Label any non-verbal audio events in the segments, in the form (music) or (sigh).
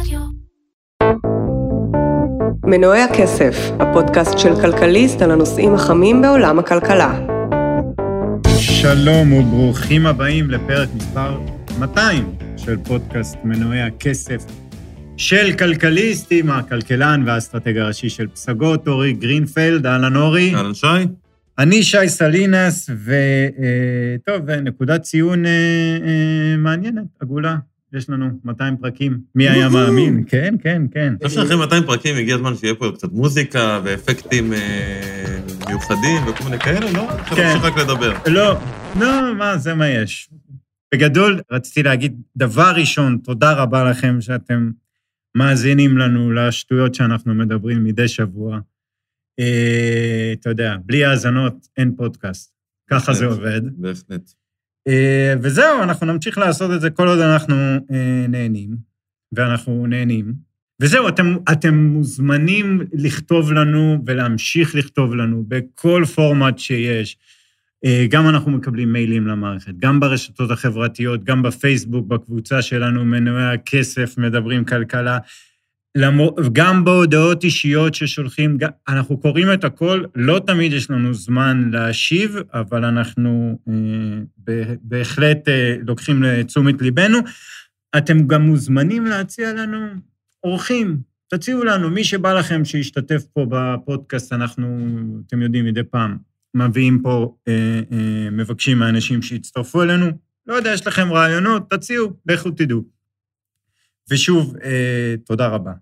רדיו. מנועי הכסף, הפודקאסט של כלכליסט על הנושאים החמים בעולם הכלכלה. שלום וברוכים הבאים לפרק מספר 200 של פודקאסט מנועי הכסף של כלכליסט עם הכלכלן והאסטרטג הראשי של פסגות, אורי גרינפלד. אהלן אורי. אהלן שי. אני שי סלינס, וטוב, נקודת ציון אה, אה, מעניינת, עגולה. יש לנו 200 פרקים. מי היה מאמין? כן, כן, כן. אני חושב שאחרי 200 פרקים הגיע הזמן שיהיה פה קצת מוזיקה ואפקטים אה, מיוחדים וכל מיני כאלה, לא? כן. נמשיך רק לדבר. לא, לא, מה, זה מה יש. בגדול, רציתי להגיד, דבר ראשון, תודה רבה לכם שאתם מאזינים לנו לשטויות שאנחנו מדברים מדי שבוע. אה, אתה יודע, בלי האזנות אין פודקאסט. ככה זה. עובד. בהחלט. אה, וזהו, אנחנו נמשיך לעשות את זה כל עוד אנחנו אה, נהנים, ואנחנו נהנים. וזהו, אתם, אתם מוזמנים לכתוב לנו ולהמשיך לכתוב לנו בכל פורמט שיש. אה, גם אנחנו מקבלים מיילים למערכת, גם ברשתות החברתיות, גם בפייסבוק, בקבוצה שלנו, מנועי הכסף, מדברים כלכלה. למור, גם בהודעות אישיות ששולחים, אנחנו קוראים את הכל, לא תמיד יש לנו זמן להשיב, אבל אנחנו אה, בהחלט אה, לוקחים לתשומת ליבנו. אתם גם מוזמנים להציע לנו אורחים. תציעו לנו, מי שבא לכם שישתתף פה בפודקאסט, אנחנו, אתם יודעים, מדי פעם מביאים פה, אה, אה, מבקשים מהאנשים שיצטרפו אלינו. לא יודע, יש לכם רעיונות, תציעו, לכו תדעו. ושוב, אה, תודה רבה.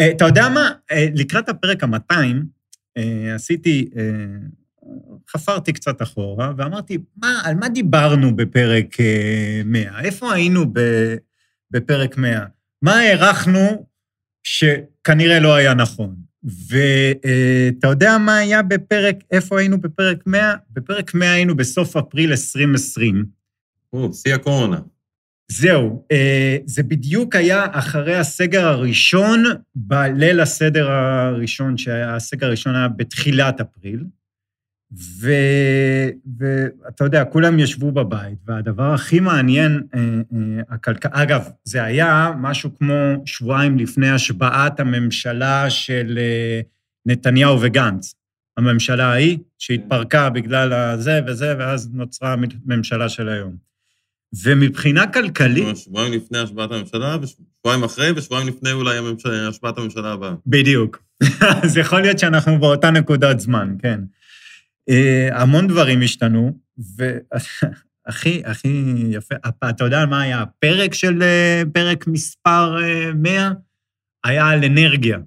אה, אתה יודע מה? אה, לקראת הפרק ה-200, אה, עשיתי, חפרתי קצת אחורה, ואמרתי, מה, על מה דיברנו בפרק אה, 100? איפה היינו בפרק 100? מה הערכנו שכנראה לא היה נכון? ואתה יודע מה היה בפרק, איפה היינו בפרק 100? בפרק 100 היינו בסוף אפריל 2020. או, שיא הקורונה. זהו, אה, זה בדיוק היה אחרי הסגר הראשון, בליל הסדר הראשון, שהסגר הראשון היה בתחילת אפריל, ואתה יודע, כולם ישבו בבית, והדבר הכי מעניין, אה, אה, הכלכ... אגב, זה היה משהו כמו שבועיים לפני השבעת הממשלה של אה, נתניהו וגנץ. הממשלה ההיא, שהתפרקה בגלל הזה וזה, ואז נוצרה הממשלה של היום. ומבחינה כלכלית, שבועיים לפני השבעת הממשלה, ושבועיים אחרי, ושבועיים לפני אולי השבעת הממשלה הבאה. בדיוק. (laughs) אז יכול להיות שאנחנו באותה נקודת זמן, כן. אה, המון דברים השתנו, והכי, (laughs) הכי יפה, אתה יודע מה היה הפרק של אה, פרק מספר אה, 100? היה על אנרגיה.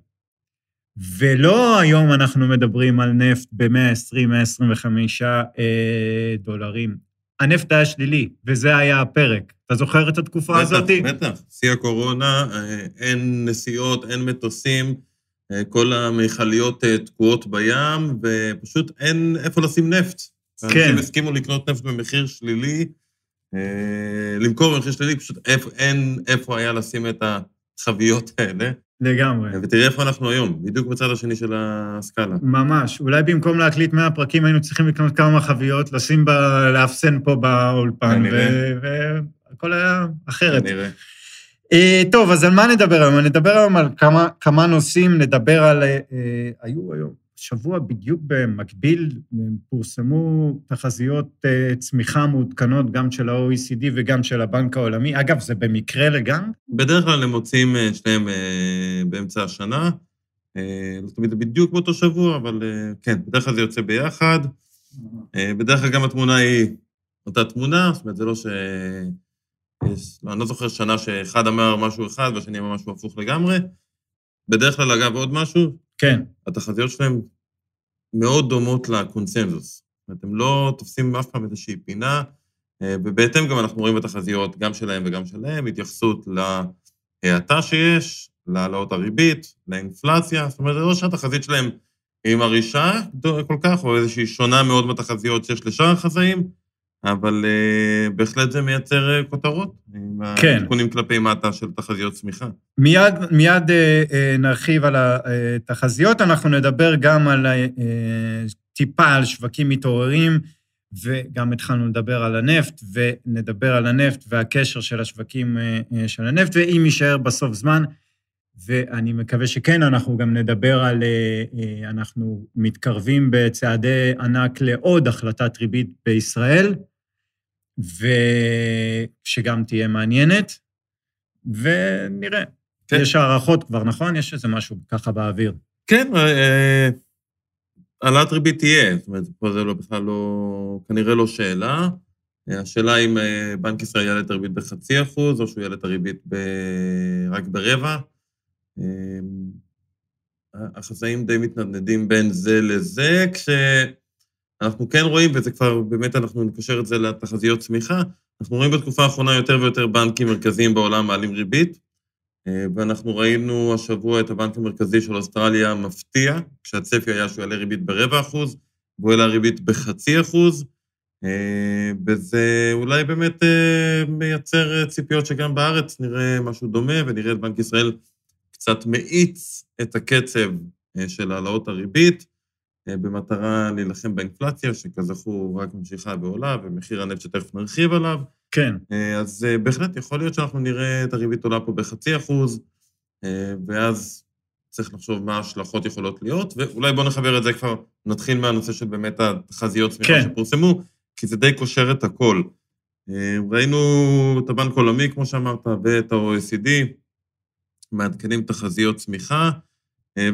ולא היום אנחנו מדברים על נפט ב-120-125 אה, דולרים. הנפט היה שלילי, וזה היה הפרק. אתה זוכר את התקופה הזאת? בטח, בטח. שיא הקורונה, אה, אין נסיעות, אין מטוסים, אה, כל המכליות אה, תקועות בים, ופשוט אין איפה לשים נפט. כן. אנשים הסכימו לקנות נפט במחיר שלילי, למכור במחיר שלילי, פשוט אין איפה היה לשים את החביות האלה. לגמרי. ותראה איפה אנחנו היום, בדיוק בצד השני של הסקאלה. ממש. אולי במקום להקליט 100 פרקים, היינו צריכים לקנות כמה חביות, לשים, ב... לאפסן פה באולפן. והכל היה אחרת. כנראה. אה, טוב, אז על מה נדבר היום? נדבר היום על כמה, כמה נושאים, נדבר על... אה, אה, היו היום, שבוע בדיוק במקביל, פורסמו תחזיות אה, צמיחה מעודכנות, גם של ה-OECD וגם של הבנק העולמי. אגב, זה במקרה לגמרי? בדרך כלל הם מוצאים אה, שניהם אה, באמצע השנה. לא תמיד בדיוק באותו שבוע, אבל כן, בדרך כלל זה יוצא ביחד. בדרך כלל גם התמונה היא אותה תמונה, זאת אומרת, זה לא ש... יש, לא, אני לא זוכר שנה שאחד אמר משהו אחד והשני אמר משהו הפוך לגמרי. בדרך כלל, אגב, עוד משהו, כן. התחזיות שלהם מאוד דומות לקונסנזוס. זאת אומרת, הם לא תופסים אף פעם איזושהי פינה, אה, ובהתאם גם אנחנו רואים בתחזיות, גם שלהם וגם שלהם, התייחסות להאטה שיש, להעלאות הריבית, לאינפלציה, זאת אומרת, זה לא שהתחזית שלהם היא מרעישה כל כך, או איזושהי שונה מאוד מהתחזיות שיש לשאר החזאים, אבל uh, בהחלט זה מייצר uh, כותרות, עם כן. העדכונים כלפי מטה של תחזיות צמיחה. מיד, מיד אה, אה, נרחיב על התחזיות, אנחנו נדבר גם על אה, טיפה על שווקים מתעוררים, וגם התחלנו לדבר על הנפט, ונדבר על הנפט והקשר של השווקים אה, אה, של הנפט, ואם יישאר בסוף זמן, ואני מקווה שכן, אנחנו גם נדבר על... אנחנו מתקרבים בצעדי ענק לעוד החלטת ריבית בישראל, ושגם תהיה מעניינת, ונראה. כן. יש הערכות כבר, נכון? יש איזה משהו ככה באוויר. כן, אה, העלאת ריבית תהיה, זאת אומרת, פה זה לא בכלל לא, כנראה לא שאלה. השאלה אם בנק ישראל יעלה את הריבית בחצי אחוז, או שהוא יעלה את הריבית ב... רק ברבע. החזאים די מתנדנדים בין זה לזה, כשאנחנו כן רואים, וזה כבר, באמת אנחנו נקשר את זה לתחזיות צמיחה, אנחנו רואים בתקופה האחרונה יותר ויותר בנקים מרכזיים בעולם מעלים ריבית, אה, ואנחנו ראינו השבוע את הבנק המרכזי של אוסטרליה מפתיע, כשהצפי היה שהוא יעלה ריבית ברבע אחוז, והוא העלה ריבית בחצי אחוז, אה, וזה אולי באמת אה, מייצר ציפיות שגם בארץ נראה משהו דומה, ונראה את בנק ישראל קצת מאיץ את הקצב של העלאות הריבית, במטרה להילחם באינפלציה, שכזכור רק ממשיכה ועולה, ומחיר הנפט שתכף נרחיב עליו. כן. אה, אז בהחלט יכול להיות שאנחנו נראה את הריבית עולה פה בחצי אחוז, ואז צריך לחשוב מה ההשלכות יכולות להיות, ואולי בואו נחבר את זה כבר, נתחיל מהנושא של באמת התחזיות צמיחה כן. שפורסמו, כי זה די קושר את הכל. ראינו את הבנק העולמי, כמו שאמרת, ואת ה-OECD, מעדכנים תחזיות צמיחה, אה,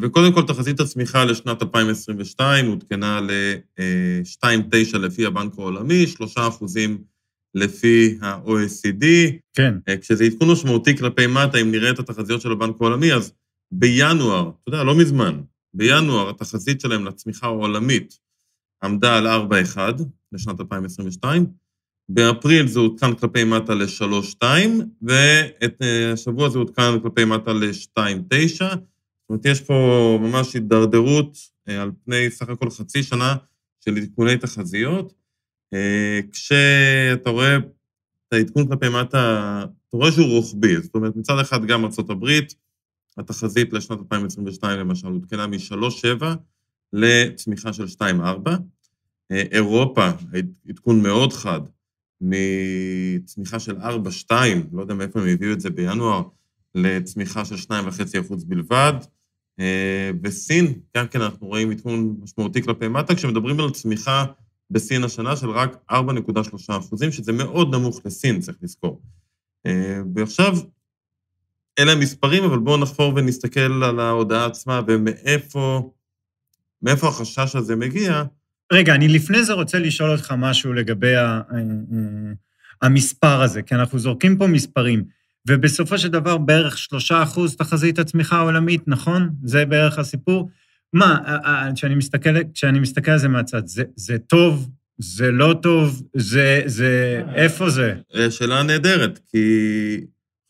וקודם כל תחזית הצמיחה לשנת 2022 עודכנה ל-2.9 לפי הבנק העולמי, 3 אחוזים לפי ה-OECD. כן. אה, כשזה עדכון משמעותי כלפי מטה, אם נראה את התחזיות של הבנק העולמי, אז בינואר, אתה יודע, לא מזמן, בינואר התחזית שלהם לצמיחה העולמית עמדה על 4.1 לשנת 2022, באפריל זה עודכן כלפי מטה ל-3.2, והשבוע אה, זה עודכן כלפי מטה ל-2.9. זאת אומרת, יש פה ממש הידרדרות אה, על פני סך הכל חצי שנה של עדכוני תחזיות. אה, כשאתה רואה את העדכון כלפי מטה, אתה רואה שהוא רוחבי. זאת אומרת, מצד אחד גם ארה"ב, התחזית לשנת 2022 למשל עודכנה מ-3.7 לצמיחה של 2.4. אירופה, עדכון מאוד חד, מצמיחה של 4-2, לא יודע מאיפה הם הביאו את זה בינואר, לצמיחה של 2.5% בלבד. אה, בסין, גם כן אנחנו רואים עדכון משמעותי כלפי מטה, כשמדברים על צמיחה בסין השנה של רק 4.3 שזה מאוד נמוך לסין, צריך לזכור. אה, ועכשיו, אלה המספרים, אבל בואו נחפור ונסתכל על ההודעה עצמה ומאיפה מאיפה החשש הזה מגיע. רגע, אני לפני זה רוצה לשאול אותך משהו לגבי אה, המספר הזה, כי אנחנו זורקים פה מספרים, ובסופו של דבר בערך שלושה אחוז תחזית הצמיחה העולמית, נכון? זה בערך הסיפור. מה, אה, כשאני מסתכל, כשאני מסתכל על זה מהצד, זה, זה טוב, זה לא טוב, זה, זה, איפה זה? שאלה נהדרת, כי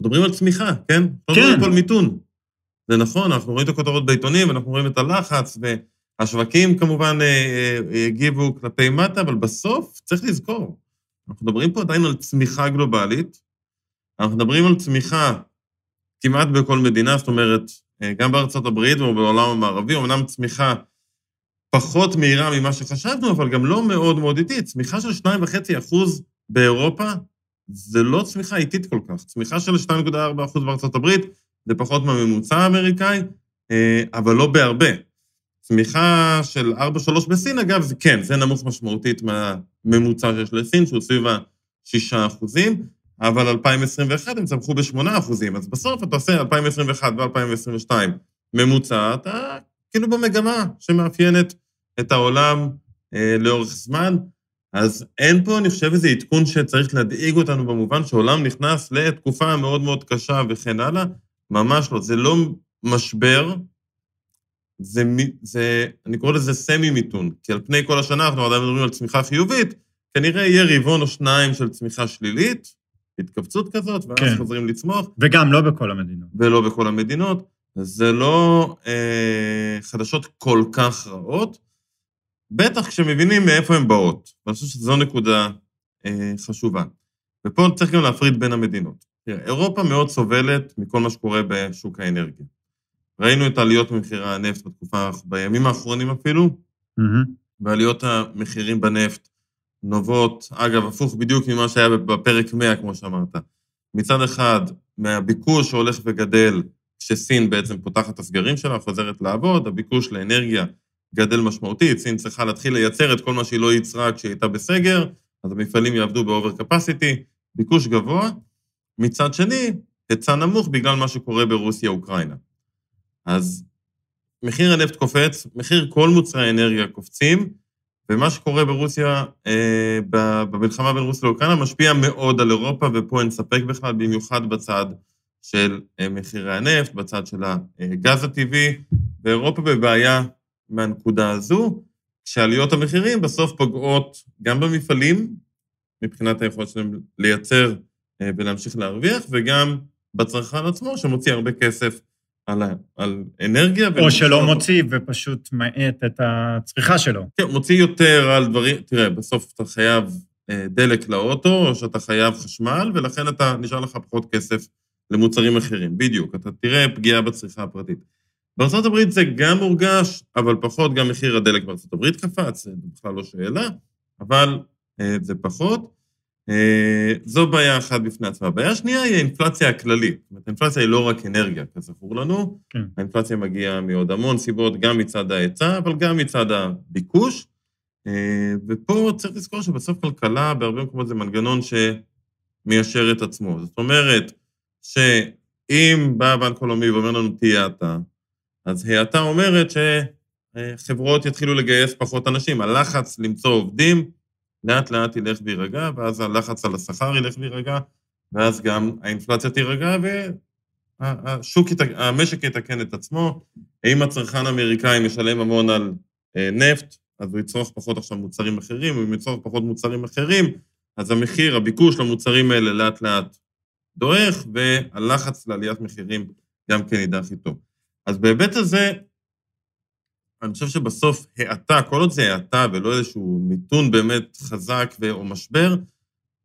מדברים על צמיחה, כן? כן. לא על מיתון. זה נכון, אנחנו רואים את הכותרות בעיתונים, ואנחנו רואים את הלחץ, ו... השווקים כמובן הגיבו אה, אה, כלפי מטה, אבל בסוף צריך לזכור, אנחנו מדברים פה עדיין על צמיחה גלובלית, אנחנו מדברים על צמיחה כמעט בכל מדינה, זאת אומרת, אה, גם בארצות הברית ובעולם המערבי, אמנם צמיחה פחות מהירה ממה שחשבנו, אבל גם לא מאוד מאוד איטית. צמיחה של 2.5 אחוז באירופה זה לא צמיחה איטית כל כך. צמיחה של 2.4 אחוז בארצות הברית זה פחות מהממוצע האמריקאי, אבל לא בהרבה. צמיחה של 4-3 בסין, אגב, זה כן, זה נמוך משמעותית מהממוצע שיש לסין, שהוא סביב ה-6 אחוזים, אבל 2021 הם צמחו ב-8 אחוזים, אז בסוף אתה עושה 2021 ו-2022 ממוצע, אתה כאילו במגמה שמאפיינת את העולם אה, לאורך זמן, אז אין פה, אני חושב, איזה עדכון שצריך להדאיג אותנו במובן שהעולם נכנס לתקופה מאוד מאוד קשה וכן הלאה, ממש לא, זה לא משבר, זה, זה, אני קורא לזה סמי-מיתון, כי על פני כל השנה אנחנו עדיין מדברים על צמיחה חיובית, כנראה יהיה רבעון או שניים של צמיחה שלילית, התכווצות כזאת, ואז כן. חוזרים לצמוח. וגם לא בכל המדינות. ולא בכל המדינות. זה לא אה, חדשות כל כך רעות, בטח כשמבינים מאיפה הן באות. ואני חושב שזו נקודה אה, חשובה. ופה צריך גם להפריד בין המדינות. אירופה מאוד סובלת מכל מה שקורה בשוק האנרגיה. ראינו את העליות במחירי הנפט בתקופה, בימים האחרונים אפילו, mm-hmm. ועליות המחירים בנפט נובעות, אגב, הפוך בדיוק ממה שהיה בפרק 100, כמו שאמרת. מצד אחד, מהביקוש שהולך וגדל כשסין בעצם פותחת את הסגרים שלה, חוזרת לעבוד, הביקוש לאנרגיה גדל משמעותית, סין צריכה להתחיל לייצר את כל מה שהיא לא ייצרה כשהיא הייתה בסגר, אז המפעלים יעבדו באובר קפסיטי, ביקוש גבוה. מצד שני, היצע נמוך בגלל מה שקורה ברוסיה-אוקראינה. אז מחיר הנפט קופץ, מחיר כל מוצרי האנרגיה קופצים, ומה שקורה ברוסיה, אה, במלחמה בין רוסיה לאוקראינה, משפיע מאוד על אירופה, ופה אין ספק בכלל, במיוחד בצד של אה, מחירי הנפט, בצד של הגז הטבעי, ואירופה בבעיה מהנקודה הזו, כשעליות המחירים בסוף פוגעות גם במפעלים, מבחינת היכולת שלהם לייצר אה, ולהמשיך להרוויח, וגם בצרכן עצמו, שמוציא הרבה כסף על, על אנרגיה. או שלא מוציא ופשוט מאט את הצריכה שלו. כן, מוציא יותר על דברים, תראה, בסוף אתה חייב אה, דלק לאוטו, או שאתה חייב חשמל, ולכן אתה, נשאר לך פחות כסף למוצרים אחרים. בדיוק, אתה תראה פגיעה בצריכה הפרטית. בארה"ב זה גם מורגש, אבל פחות, גם מחיר הדלק בארה"ב קפץ, זה בכלל לא שאלה, אבל אה, זה פחות. אה, זו בעיה אחת בפני עצמה. הבעיה השנייה היא האינפלציה הכללית. זאת אומרת, האינפלציה היא לא רק אנרגיה, כזכור לנו. כן. האינפלציה מגיעה מעוד המון סיבות, גם מצד ההיצע, אבל גם מצד הביקוש. אה, ופה צריך לזכור שבסוף כלכלה, בהרבה מקומות זה מנגנון שמיישר את עצמו. זאת אומרת, שאם בא הבנק העולמי ואומר לנו, תהיה אתה, אז האטה אומרת שחברות יתחילו לגייס פחות אנשים. הלחץ למצוא עובדים לאט לאט ילך ויירגע, ואז הלחץ על השכר ילך ויירגע, ואז גם האינפלציה תירגע, והשוק, המשק יתקן את עצמו. אם הצרכן האמריקאי משלם המון על אה, נפט, אז הוא יצרוך פחות עכשיו מוצרים אחרים, אם יצרוך פחות מוצרים אחרים, אז המחיר, הביקוש למוצרים האלה לאט לאט דועך, והלחץ לעליית מחירים גם כן יידח איתו. אז בהיבט הזה, אני חושב שבסוף האטה, כל עוד זה האטה ולא איזשהו מיתון באמת חזק או משבר,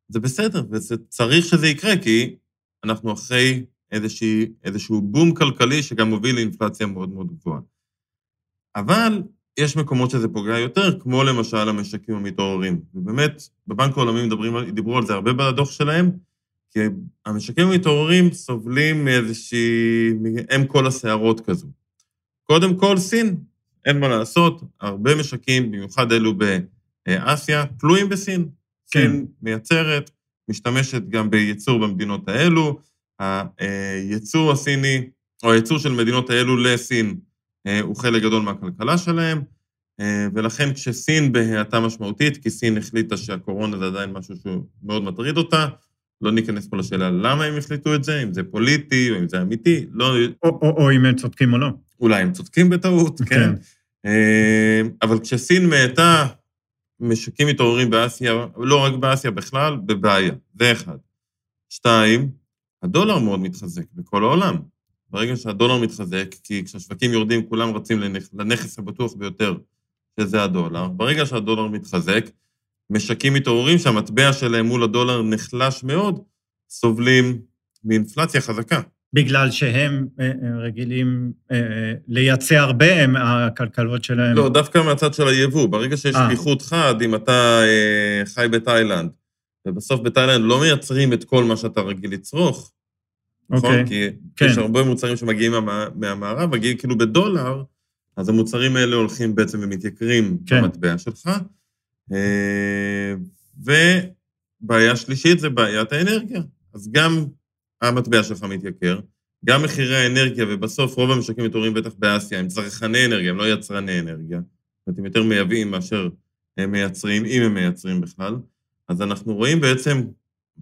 זה בסדר, וצריך שזה יקרה, כי אנחנו אחרי איזושהי, איזשהו בום כלכלי שגם מוביל לאינפלציה מאוד מאוד גבוהה. אבל יש מקומות שזה פוגע יותר, כמו למשל המשקים המתעוררים. ובאמת, בבנק העולמי מדברים, דיברו על זה הרבה בדוח שלהם, כי המשקים המתעוררים סובלים מאיזושהי, מאם כל הסערות כזו. קודם כל, סין, אין מה לעשות, הרבה משקים, במיוחד אלו באסיה, תלויים בסין. כן. סין מייצרת, משתמשת גם בייצור במדינות האלו. הייצור הסיני, או הייצור של מדינות האלו לסין, אה, הוא חלק גדול מהכלכלה שלהם, אה, ולכן כשסין בהאטה משמעותית, כי סין החליטה שהקורונה זה עדיין משהו שהוא מאוד מטריד אותה, לא ניכנס פה לשאלה למה הם החליטו את זה, אם זה פוליטי או אם זה אמיתי, לא... או, או, או אם הם צודקים או לא. אולי הם צודקים בטעות, כן. אמ, אבל כשסין מאטה, משקים מתעוררים באסיה, לא רק באסיה בכלל, בבעיה. זה אחד. שתיים, הדולר מאוד מתחזק בכל העולם. ברגע שהדולר מתחזק, כי כשהשווקים יורדים כולם רצים לנכס הבטוח ביותר, שזה הדולר. ברגע שהדולר מתחזק, משקים מתעוררים שהמטבע שלהם מול הדולר נחלש מאוד, סובלים מאינפלציה חזקה. בגלל שהם אה, אה, רגילים אה, לייצא הרבה, הם, הכלכלות שלהם... לא, דווקא מהצד של היבוא. ברגע שיש פיחות חד, אם אתה חי בתאילנד, ובסוף בתאילנד לא מייצרים את כל מה שאתה רגיל לצרוך, נכון? Okay. אוקיי, כי כן. יש הרבה מוצרים שמגיעים מה, מהמערב, מגיעים כאילו בדולר, אז המוצרים האלה הולכים בעצם ומתייקרים כן. במטבע שלך. ובעיה שלישית זה בעיית האנרגיה. אז גם המטבע שלך מתייקר, גם מחירי האנרגיה, ובסוף רוב המשקים מתעוררים בטח באסיה, הם צרכני אנרגיה, הם לא יצרני אנרגיה. זאת אומרת, הם יותר מייבאים מאשר הם מייצרים, אם הם מייצרים בכלל. אז אנחנו רואים בעצם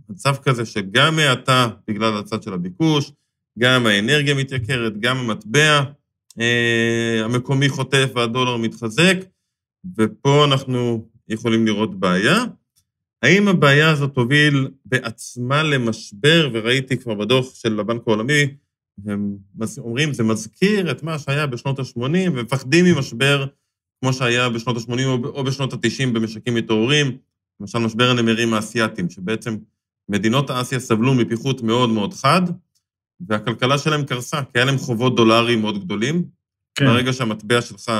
מצב כזה שגם האטה בגלל הצד של הביקוש, גם האנרגיה מתייקרת, גם המטבע אה, המקומי חוטף והדולר מתחזק, ופה אנחנו יכולים לראות בעיה. האם הבעיה הזאת תוביל בעצמה למשבר, וראיתי כבר בדוח של הבנק העולמי, הם אומרים, זה מזכיר את מה שהיה בשנות ה-80, ומפחדים ממשבר כמו שהיה בשנות ה-80 או בשנות ה-90 במשקים מתעוררים, למשל משבר הנמרים האסייתיים, שבעצם מדינות אסיה סבלו מפיחות מאוד מאוד חד, והכלכלה שלהם קרסה, כי היה להם חובות דולריים מאוד גדולים. כן. ברגע שהמטבע שלך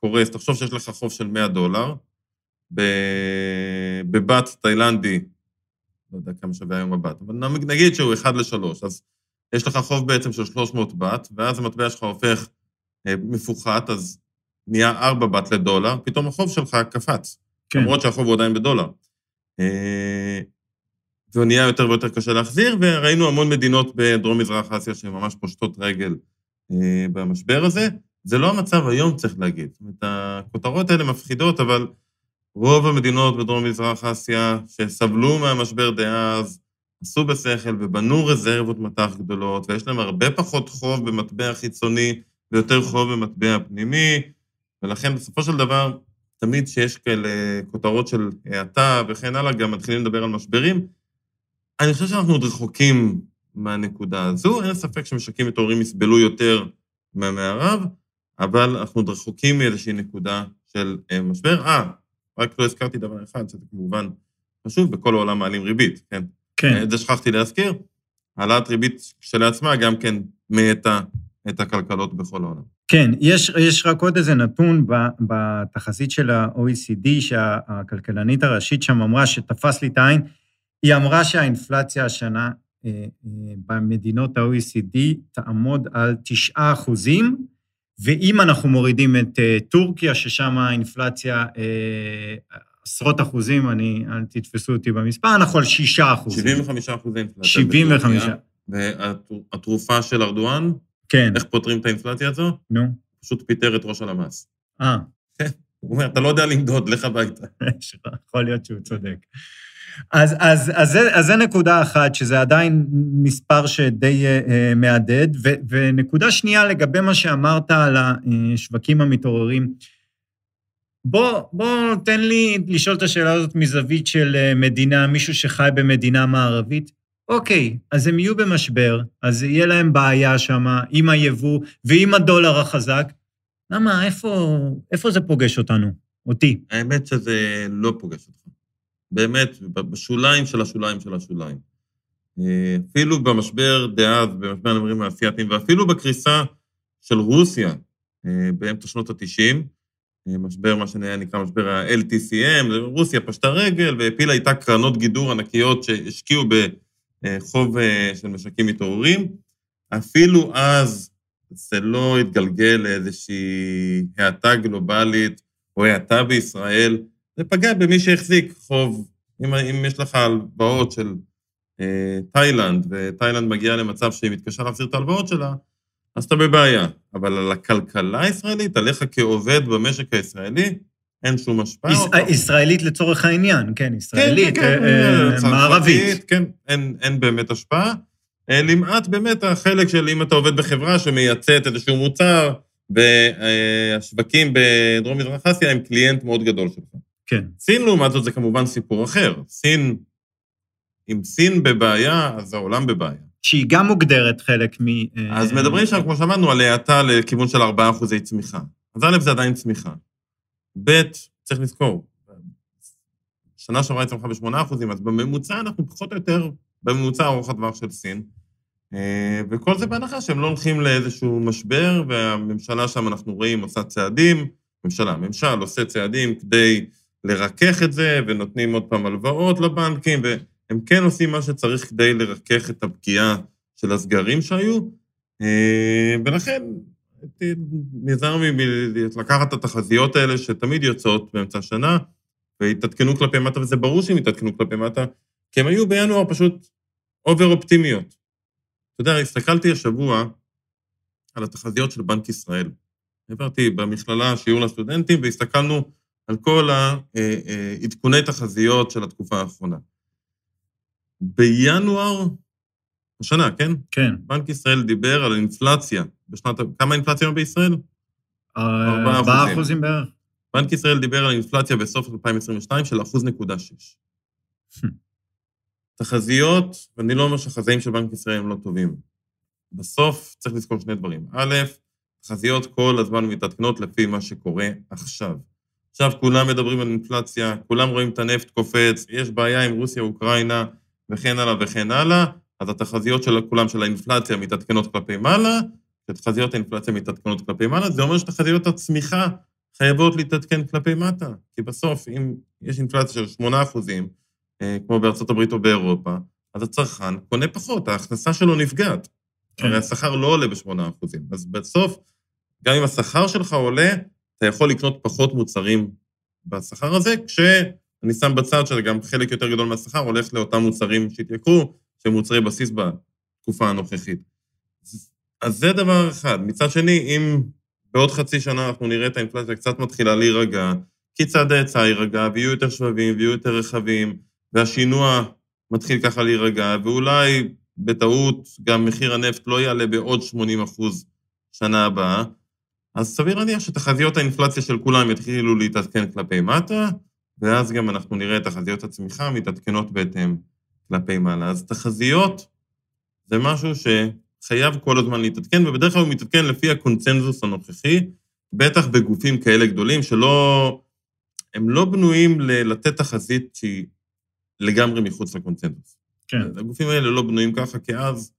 קורס, תחשוב שיש לך חוב של 100 דולר, בבת תאילנדי, לא יודע כמה שווה היום הבת, אבל נגיד שהוא אחד לשלוש, אז יש לך חוב בעצם של 300 בת, ואז המטבע שלך הופך אה, מפוחת, אז נהיה 4 בת לדולר, פתאום החוב שלך קפץ, כן. למרות שהחוב הוא עדיין בדולר. אה, והוא נהיה יותר ויותר קשה להחזיר, וראינו המון מדינות בדרום-מזרח אסיה שהן ממש פושטות רגל אה, במשבר הזה. זה לא המצב היום, צריך להגיד. זאת אומרת, הכותרות האלה מפחידות, אבל רוב המדינות בדרום-מזרח אסיה שסבלו מהמשבר דאז, עשו בשכל ובנו רזרבות מטח גדולות, ויש להם הרבה פחות חוב במטבע חיצוני ויותר חוב במטבע פנימי, ולכן בסופו של דבר, תמיד כשיש כאלה כותרות של האטה וכן הלאה, גם מתחילים לדבר על משברים. אני חושב שאנחנו עוד רחוקים מהנקודה הזו, אין ספק שמשקים מתעוררים יסבלו יותר מהמערב, אבל אנחנו עוד רחוקים מאיזושהי נקודה של אה, משבר. אה, רק לא הזכרתי דבר אחד, שזה כמובן חשוב, בכל העולם מעלים ריבית, כן? כן, את זה שכחתי להזכיר. העלאת ריבית כשלעצמה גם כן מאטה את הכלכלות בכל העולם. כן, יש, יש רק עוד איזה נתון בתחזית של ה-OECD, שהכלכלנית הראשית שם אמרה, שתפס לי את העין, היא אמרה שהאינפלציה השנה אה, אה, במדינות ה-OECD תעמוד על 9 אחוזים, ואם אנחנו מורידים את אה, טורקיה, ששם האינפלציה אה, עשרות אחוזים, אני, אל תתפסו אותי במספר, אנחנו על 6 אחוזים. 75 אחוזי אינפלציה. 75. בטורקיה, והתרופה של ארדואן, כן, איך פותרים את האינפלציה הזו? נו. פשוט פיטר את ראש הלמ"ס. אה, (laughs) הוא אומר, אתה לא יודע למדוד, לך הביתה. (laughs) יכול להיות שהוא צודק. אז, אז, אז, אז זה נקודה אחת, שזה עדיין מספר שדי uh, מהדהד, ו, ונקודה שנייה לגבי מה שאמרת על השווקים המתעוררים. בוא, בוא תן לי לשאול את השאלה הזאת מזווית של אה, מדינה, מישהו שחי במדינה מערבית. אוקיי, אז הם יהיו במשבר, אז יהיה להם בעיה שם עם היבוא ועם הדולר החזק. למה, איפה, איפה זה פוגש אותנו? אותי. האמת שזה לא פוגש אותך. באמת, בשוליים של השוליים של השוליים. אה, אפילו במשבר דאז, במשבר הנמרים האסייתיים, ואפילו בקריסה של רוסיה אה, באמצע שנות ה-90, משבר, מה שנקרא משבר ה-LTCM, רוסיה פשטה רגל והפילה איתה קרנות גידור ענקיות שהשקיעו בחוב אה, של משקים מתעוררים. אפילו אז זה לא התגלגל לאיזושהי האטה גלובלית או האטה בישראל, זה פגע במי שהחזיק חוב. אם, אם יש לך הלוואות של אה, תאילנד, ותאילנד מגיעה למצב שהיא מתקשה להחזיר את ההלוואות שלה, אז אתה בבעיה. אבל על הכלכלה הישראלית, עליך כעובד במשק הישראלי, אין שום השפעה. יש, או- ישראלית לצורך העניין, כן, ישראלית, כן, כן, אה, אה, צרפתית, מערבית. כן, אין, אין באמת השפעה. אה, למעט באמת החלק של אם אתה עובד בחברה שמייצאת איזשהו מוצר, והשווקים בדרום-מזרח אסיה הם קליינט מאוד גדול שלך. כן, סין, לעומת זאת, זה כמובן סיפור אחר. סין, אם סין בבעיה, אז העולם בבעיה. שהיא גם מוגדרת חלק מ... אה, אז מדברים שם, כמו שאמרנו, על האטה לכיוון של 4 אחוזי צמיחה. אז א', זה עדיין צמיחה. ב', צריך לזכור, שנה שעברה היא צמחה ב-8 אחוזים, אז בממוצע אנחנו פחות או יותר בממוצע ארוך הטווח של סין. אה, וכל זה בהנחה שהם לא הולכים לאיזשהו משבר, והממשלה שם, אנחנו רואים, עושה צעדים, ממשלה, ממשל עושה צעדים כדי לרכך את זה, ונותנים עוד פעם הלוואות לבנקים, והם כן עושים מה שצריך כדי לרכך את הפגיעה של הסגרים שהיו, אה, ולכן נזהר מלקחת את התחזיות האלה שתמיד יוצאות באמצע השנה, והתעדכנו כלפי מטה, וזה ברור שהם התעדכנו כלפי מטה, כי הם היו בינואר פשוט אובר אופטימיות. אתה יודע, הסתכלתי השבוע על התחזיות של בנק ישראל. העברתי במכללה שיעור לסטודנטים, והסתכלנו על כל העדכוני תחזיות של התקופה האחרונה. בינואר, השנה, כן? כן, בנק ישראל דיבר על אינפלציה. בשנת... כמה אינפלציה היום בישראל? ארבעה 4 אחוזים. אחוזים בערך. בנק ישראל דיבר על אינפלציה בסוף 2022 של 1.6. תחזיות, ואני לא אומר שהחזאים של בנק ישראל הם לא טובים. בסוף צריך לזכור שני דברים. א', תחזיות כל הזמן מתעדכנות לפי מה שקורה עכשיו. עכשיו כולם מדברים על אינפלציה, כולם רואים את הנפט קופץ, יש בעיה עם רוסיה, אוקראינה, וכן הלאה וכן הלאה, אז התחזיות של כולם של האינפלציה מתעדכנות כלפי מעלה, ותחזיות האינפלציה מתעדכנות כלפי מעלה, זה אומר שתחזיות הצמיחה חייבות להתעדכן כלפי מטה. כי בסוף, אם יש אינפלציה של 8 אחוזים, אה, כמו בארצות הברית או באירופה, אז הצרכן קונה פחות, ההכנסה שלו נפגעת. כן. הרי השכר לא עולה ב-8%. אז בסוף, גם אם השכר שלך עולה, אתה יכול לקנות פחות מוצרים בשכר הזה, כשאני שם בצד שזה גם חלק יותר גדול מהשכר הולך לאותם מוצרים שהתייקרו, שהם מוצרי בסיס בתקופה הנוכחית. אז זה דבר אחד. מצד שני, אם בעוד חצי שנה אנחנו נראה את האינפלציה קצת מתחילה להירגע, כי צעד ההיצע יירגע, ויהיו יותר שבבים, ויהיו יותר רחבים, והשינוע מתחיל ככה להירגע, ואולי בטעות גם מחיר הנפט לא יעלה בעוד 80 אחוז שנה הבאה, אז סביר להניח שתחזיות האינפלציה של כולם יתחילו להתעדכן כלפי מטה, ואז גם אנחנו נראה את תחזיות הצמיחה מתעדכנות בהתאם כלפי מעלה. אז תחזיות זה משהו שחייב כל הזמן להתעדכן, ובדרך כלל הוא מתעדכן לפי הקונצנזוס הנוכחי, בטח בגופים כאלה גדולים שלא... הם לא בנויים לתת תחזית שהיא לגמרי מחוץ לקונצנזוס. כן. הגופים האלה לא בנויים ככה, כי אז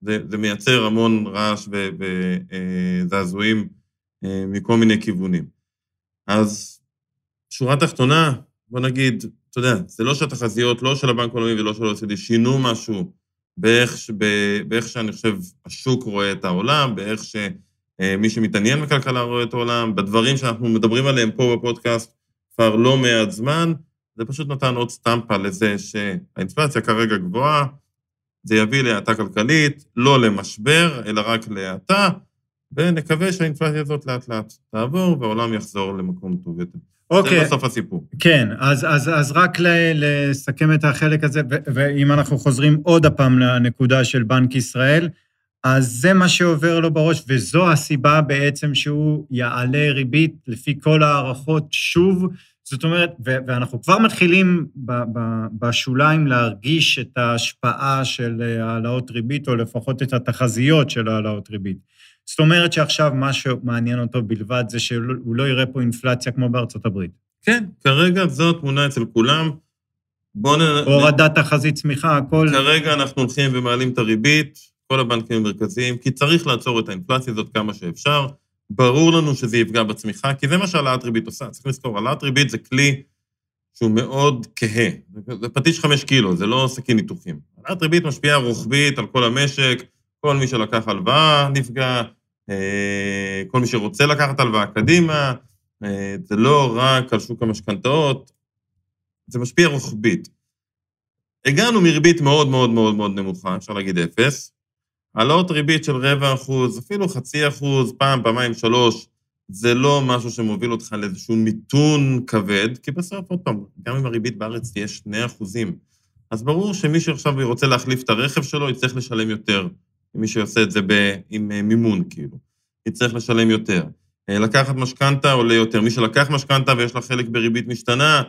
זה, זה מייצר המון רעש וזעזועים אה, מכל מיני כיוונים. אז שורה תחתונה, בוא נגיד, אתה יודע, זה לא שהתחזיות, לא של הבנק העולמי ולא של ה-OECD, שינו משהו באיך, באיך שאני חושב השוק רואה את העולם, באיך שמי שמתעניין בכלכלה רואה את העולם, בדברים שאנחנו מדברים עליהם פה בפודקאסט כבר לא מעט זמן, זה פשוט נתן עוד סטמפה לזה שהאינפלציה כרגע גבוהה, זה יביא להאטה כלכלית, לא למשבר, אלא רק להאטה, ונקווה שהאינפלציה הזאת לאט לאט תעבור והעולם יחזור למקום טוב יותר. אוקיי. זה בסוף הסיפור. כן, אז, אז, אז רק לסכם את החלק הזה, ואם אנחנו חוזרים עוד הפעם לנקודה של בנק ישראל, אז זה מה שעובר לו בראש, וזו הסיבה בעצם שהוא יעלה ריבית לפי כל ההערכות שוב. זאת אומרת, ואנחנו כבר מתחילים בשוליים להרגיש את ההשפעה של אה, העלאות ריבית, או לפחות את התחזיות של העלאות ריבית. זאת אומרת שעכשיו מה שמעניין אותו בלבד זה שהוא לא יראה פה אינפלציה כמו בארצות הברית. כן, כרגע זו התמונה אצל כולם. בואו נ... הורדת תחזית צמיחה, הכל... כרגע אנחנו הולכים ומעלים את הריבית, כל הבנקים המרכזיים, כי צריך לעצור את האינפלציה הזאת כמה שאפשר. ברור לנו שזה יפגע בצמיחה, כי זה מה שהעלאת ריבית עושה. צריך לזכור, העלאת ריבית זה כלי שהוא מאוד כהה. זה פטיש חמש קילו, זה לא סכין ניתוחים. העלאת ריבית משפיעה רוחבית על כל המשק, כל מי שלקח הלוואה נפגע, אה, כל מי שרוצה לקחת הלוואה קדימה, אה, זה לא רק על שוק המשכנתאות, זה משפיע רוחבית. הגענו מריבית מאוד מאוד מאוד מאוד נמוכה, אפשר להגיד אפס, העלאות ריבית של רבע אחוז, אפילו חצי אחוז, פעם, פעמיים, שלוש, זה לא משהו שמוביל אותך לאיזשהו מיתון כבד, כי בסוף, עוד פעם, גם אם הריבית בארץ תהיה שני אחוזים, אז ברור שמי שעכשיו רוצה להחליף את הרכב שלו, יצטרך לשלם יותר. מי שעושה את זה ב, עם אה, מימון, כאילו. יצטרך לשלם יותר. אה, לקחת משכנתה עולה יותר. מי שלקח משכנתה ויש לה חלק בריבית משתנה,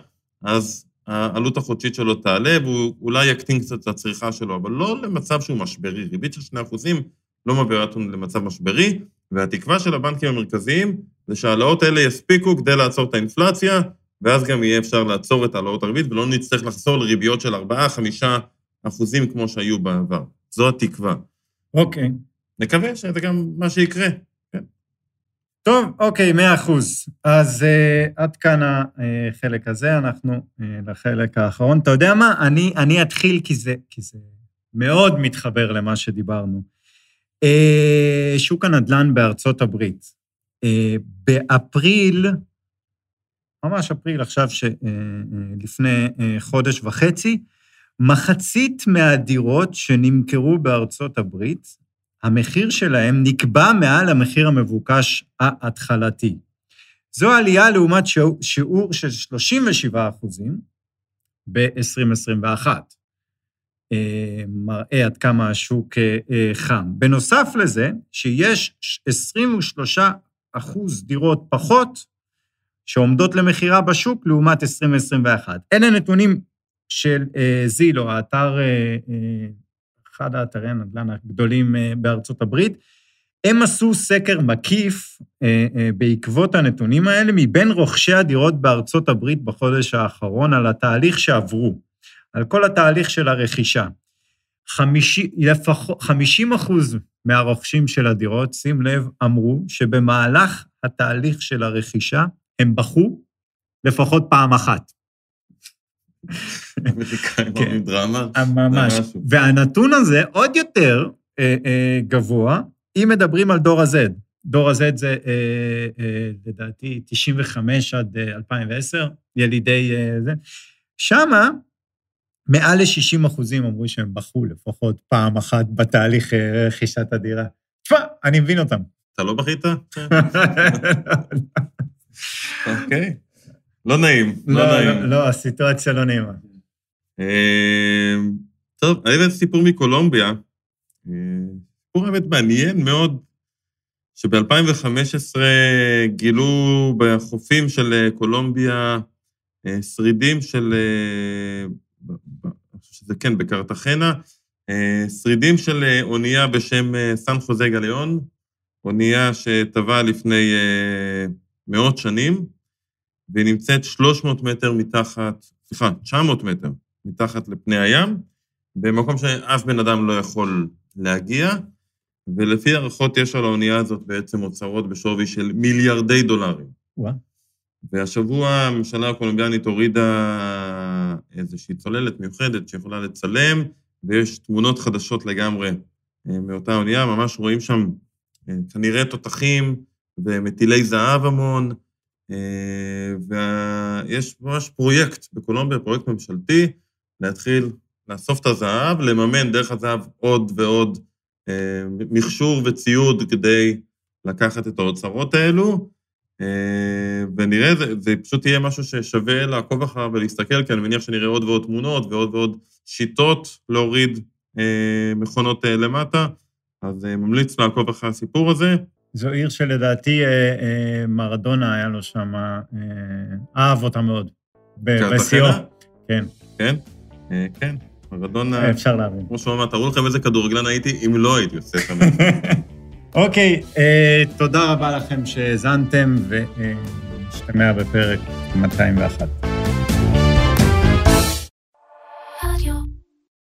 אז העלות החודשית שלו תעלה, והוא אולי יקטין קצת את הצריכה שלו, אבל לא למצב שהוא משברי. ריבית של 2% לא מעבירה אותנו למצב משברי, והתקווה של הבנקים המרכזיים זה שההעלאות האלה יספיקו כדי לעצור את האינפלציה, ואז גם יהיה אפשר לעצור את העלאות הריבית, ולא נצטרך לחזור לריביות של 4-5 אחוזים כמו שהיו בעבר. זו התקווה. אוקיי. נקווה שזה גם מה שיקרה. טוב, אוקיי, מאה אחוז. אז uh, עד כאן החלק הזה, אנחנו uh, לחלק האחרון. אתה יודע מה? אני, אני אתחיל כי זה, כי זה מאוד מתחבר למה שדיברנו. Uh, שוק הנדל"ן בארצות הברית. Uh, באפריל, ממש אפריל, עכשיו שלפני uh, uh, חודש וחצי, מחצית מהדירות שנמכרו בארצות הברית, המחיר שלהם נקבע מעל המחיר המבוקש ההתחלתי. זו עלייה לעומת שיעור של 37 אחוזים ב-2021. מראה עד כמה השוק חם. בנוסף לזה, שיש 23 אחוז דירות פחות שעומדות למכירה בשוק לעומת 2021. אלה נתונים של זילו, האתר אחד האתרי הנדל"ן הגדולים בארצות הברית, הם עשו סקר מקיף בעקבות הנתונים האלה מבין רוכשי הדירות בארצות הברית בחודש האחרון על התהליך שעברו, על כל התהליך של הרכישה. 50, לפחות, 50 אחוז מהרוכשים של הדירות, שים לב, אמרו שבמהלך התהליך של הרכישה הם בכו לפחות פעם אחת. אמריקאים אוהבים דרמה. ממש. והנתון הזה עוד יותר אה, אה, גבוה. אם מדברים על דור ה-Z, דור ה-Z זה אה, לדעתי 95 עד אה, 2010, ילידי זה. שמה, מעל ל-60 אחוזים אמרו שהם בכו לפחות פעם אחת בתהליך רכישת הדירה. תשמע, אני מבין אותם. אתה לא בכית? (laughs) אוקיי. לא נעים, לא לא, נעים. לא, לא, הסיטואציה לא נעימה. אה, טוב, אני הבאתי סיפור מקולומביה. סיפור האמת מעניין מאוד, שב-2015 גילו בחופים של אה, קולומביה אה, שרידים של, אה, אני חושב שזה כן, בקרטחנה, שרידים של אונייה בשם סן חוזה גליון, אונייה שטבעה לפני מאות שנים, והיא נמצאת 300 מטר מתחת, סליחה, 900 מטר מתחת לפני הים, במקום שאף בן אדם לא יכול להגיע, ולפי הערכות יש על האונייה הזאת בעצם אוצרות בשווי של מיליארדי דולרים. וואו. והשבוע הממשלה הקולומביאנית הורידה איזושהי צוללת מיוחדת שיכולה לצלם, ויש תמונות חדשות לגמרי אה, מאותה אונייה, ממש רואים שם אה, כנראה תותחים ומטילי זהב המון, ויש ממש פרויקט בקולומביה, פרויקט ממשלתי, להתחיל לאסוף את הזהב, לממן דרך הזהב עוד ועוד אה, מכשור וציוד כדי לקחת את האוצרות האלו, אה, ונראה, זה, זה פשוט יהיה משהו ששווה לעקוב אחריו ולהסתכל, כי אני מניח שנראה עוד ועוד תמונות ועוד ועוד שיטות להוריד אה, מכונות אה, למטה, אז אה, ממליץ לעקוב אחרי הסיפור הזה. זו עיר שלדעתי אה, אה, מרדונה היה לו שם, אה, אהב אותה מאוד. בשיאו. כן, כן? אה, כן, מרדונה, אפשר להבין. כמו שהוא אמר, תראו לכם איזה כדורגלן הייתי אם לא הייתי עושה את המאה. (laughs) אוקיי, אה, תודה רבה לכם שהאזנתם, ונשתמע בפרק 201.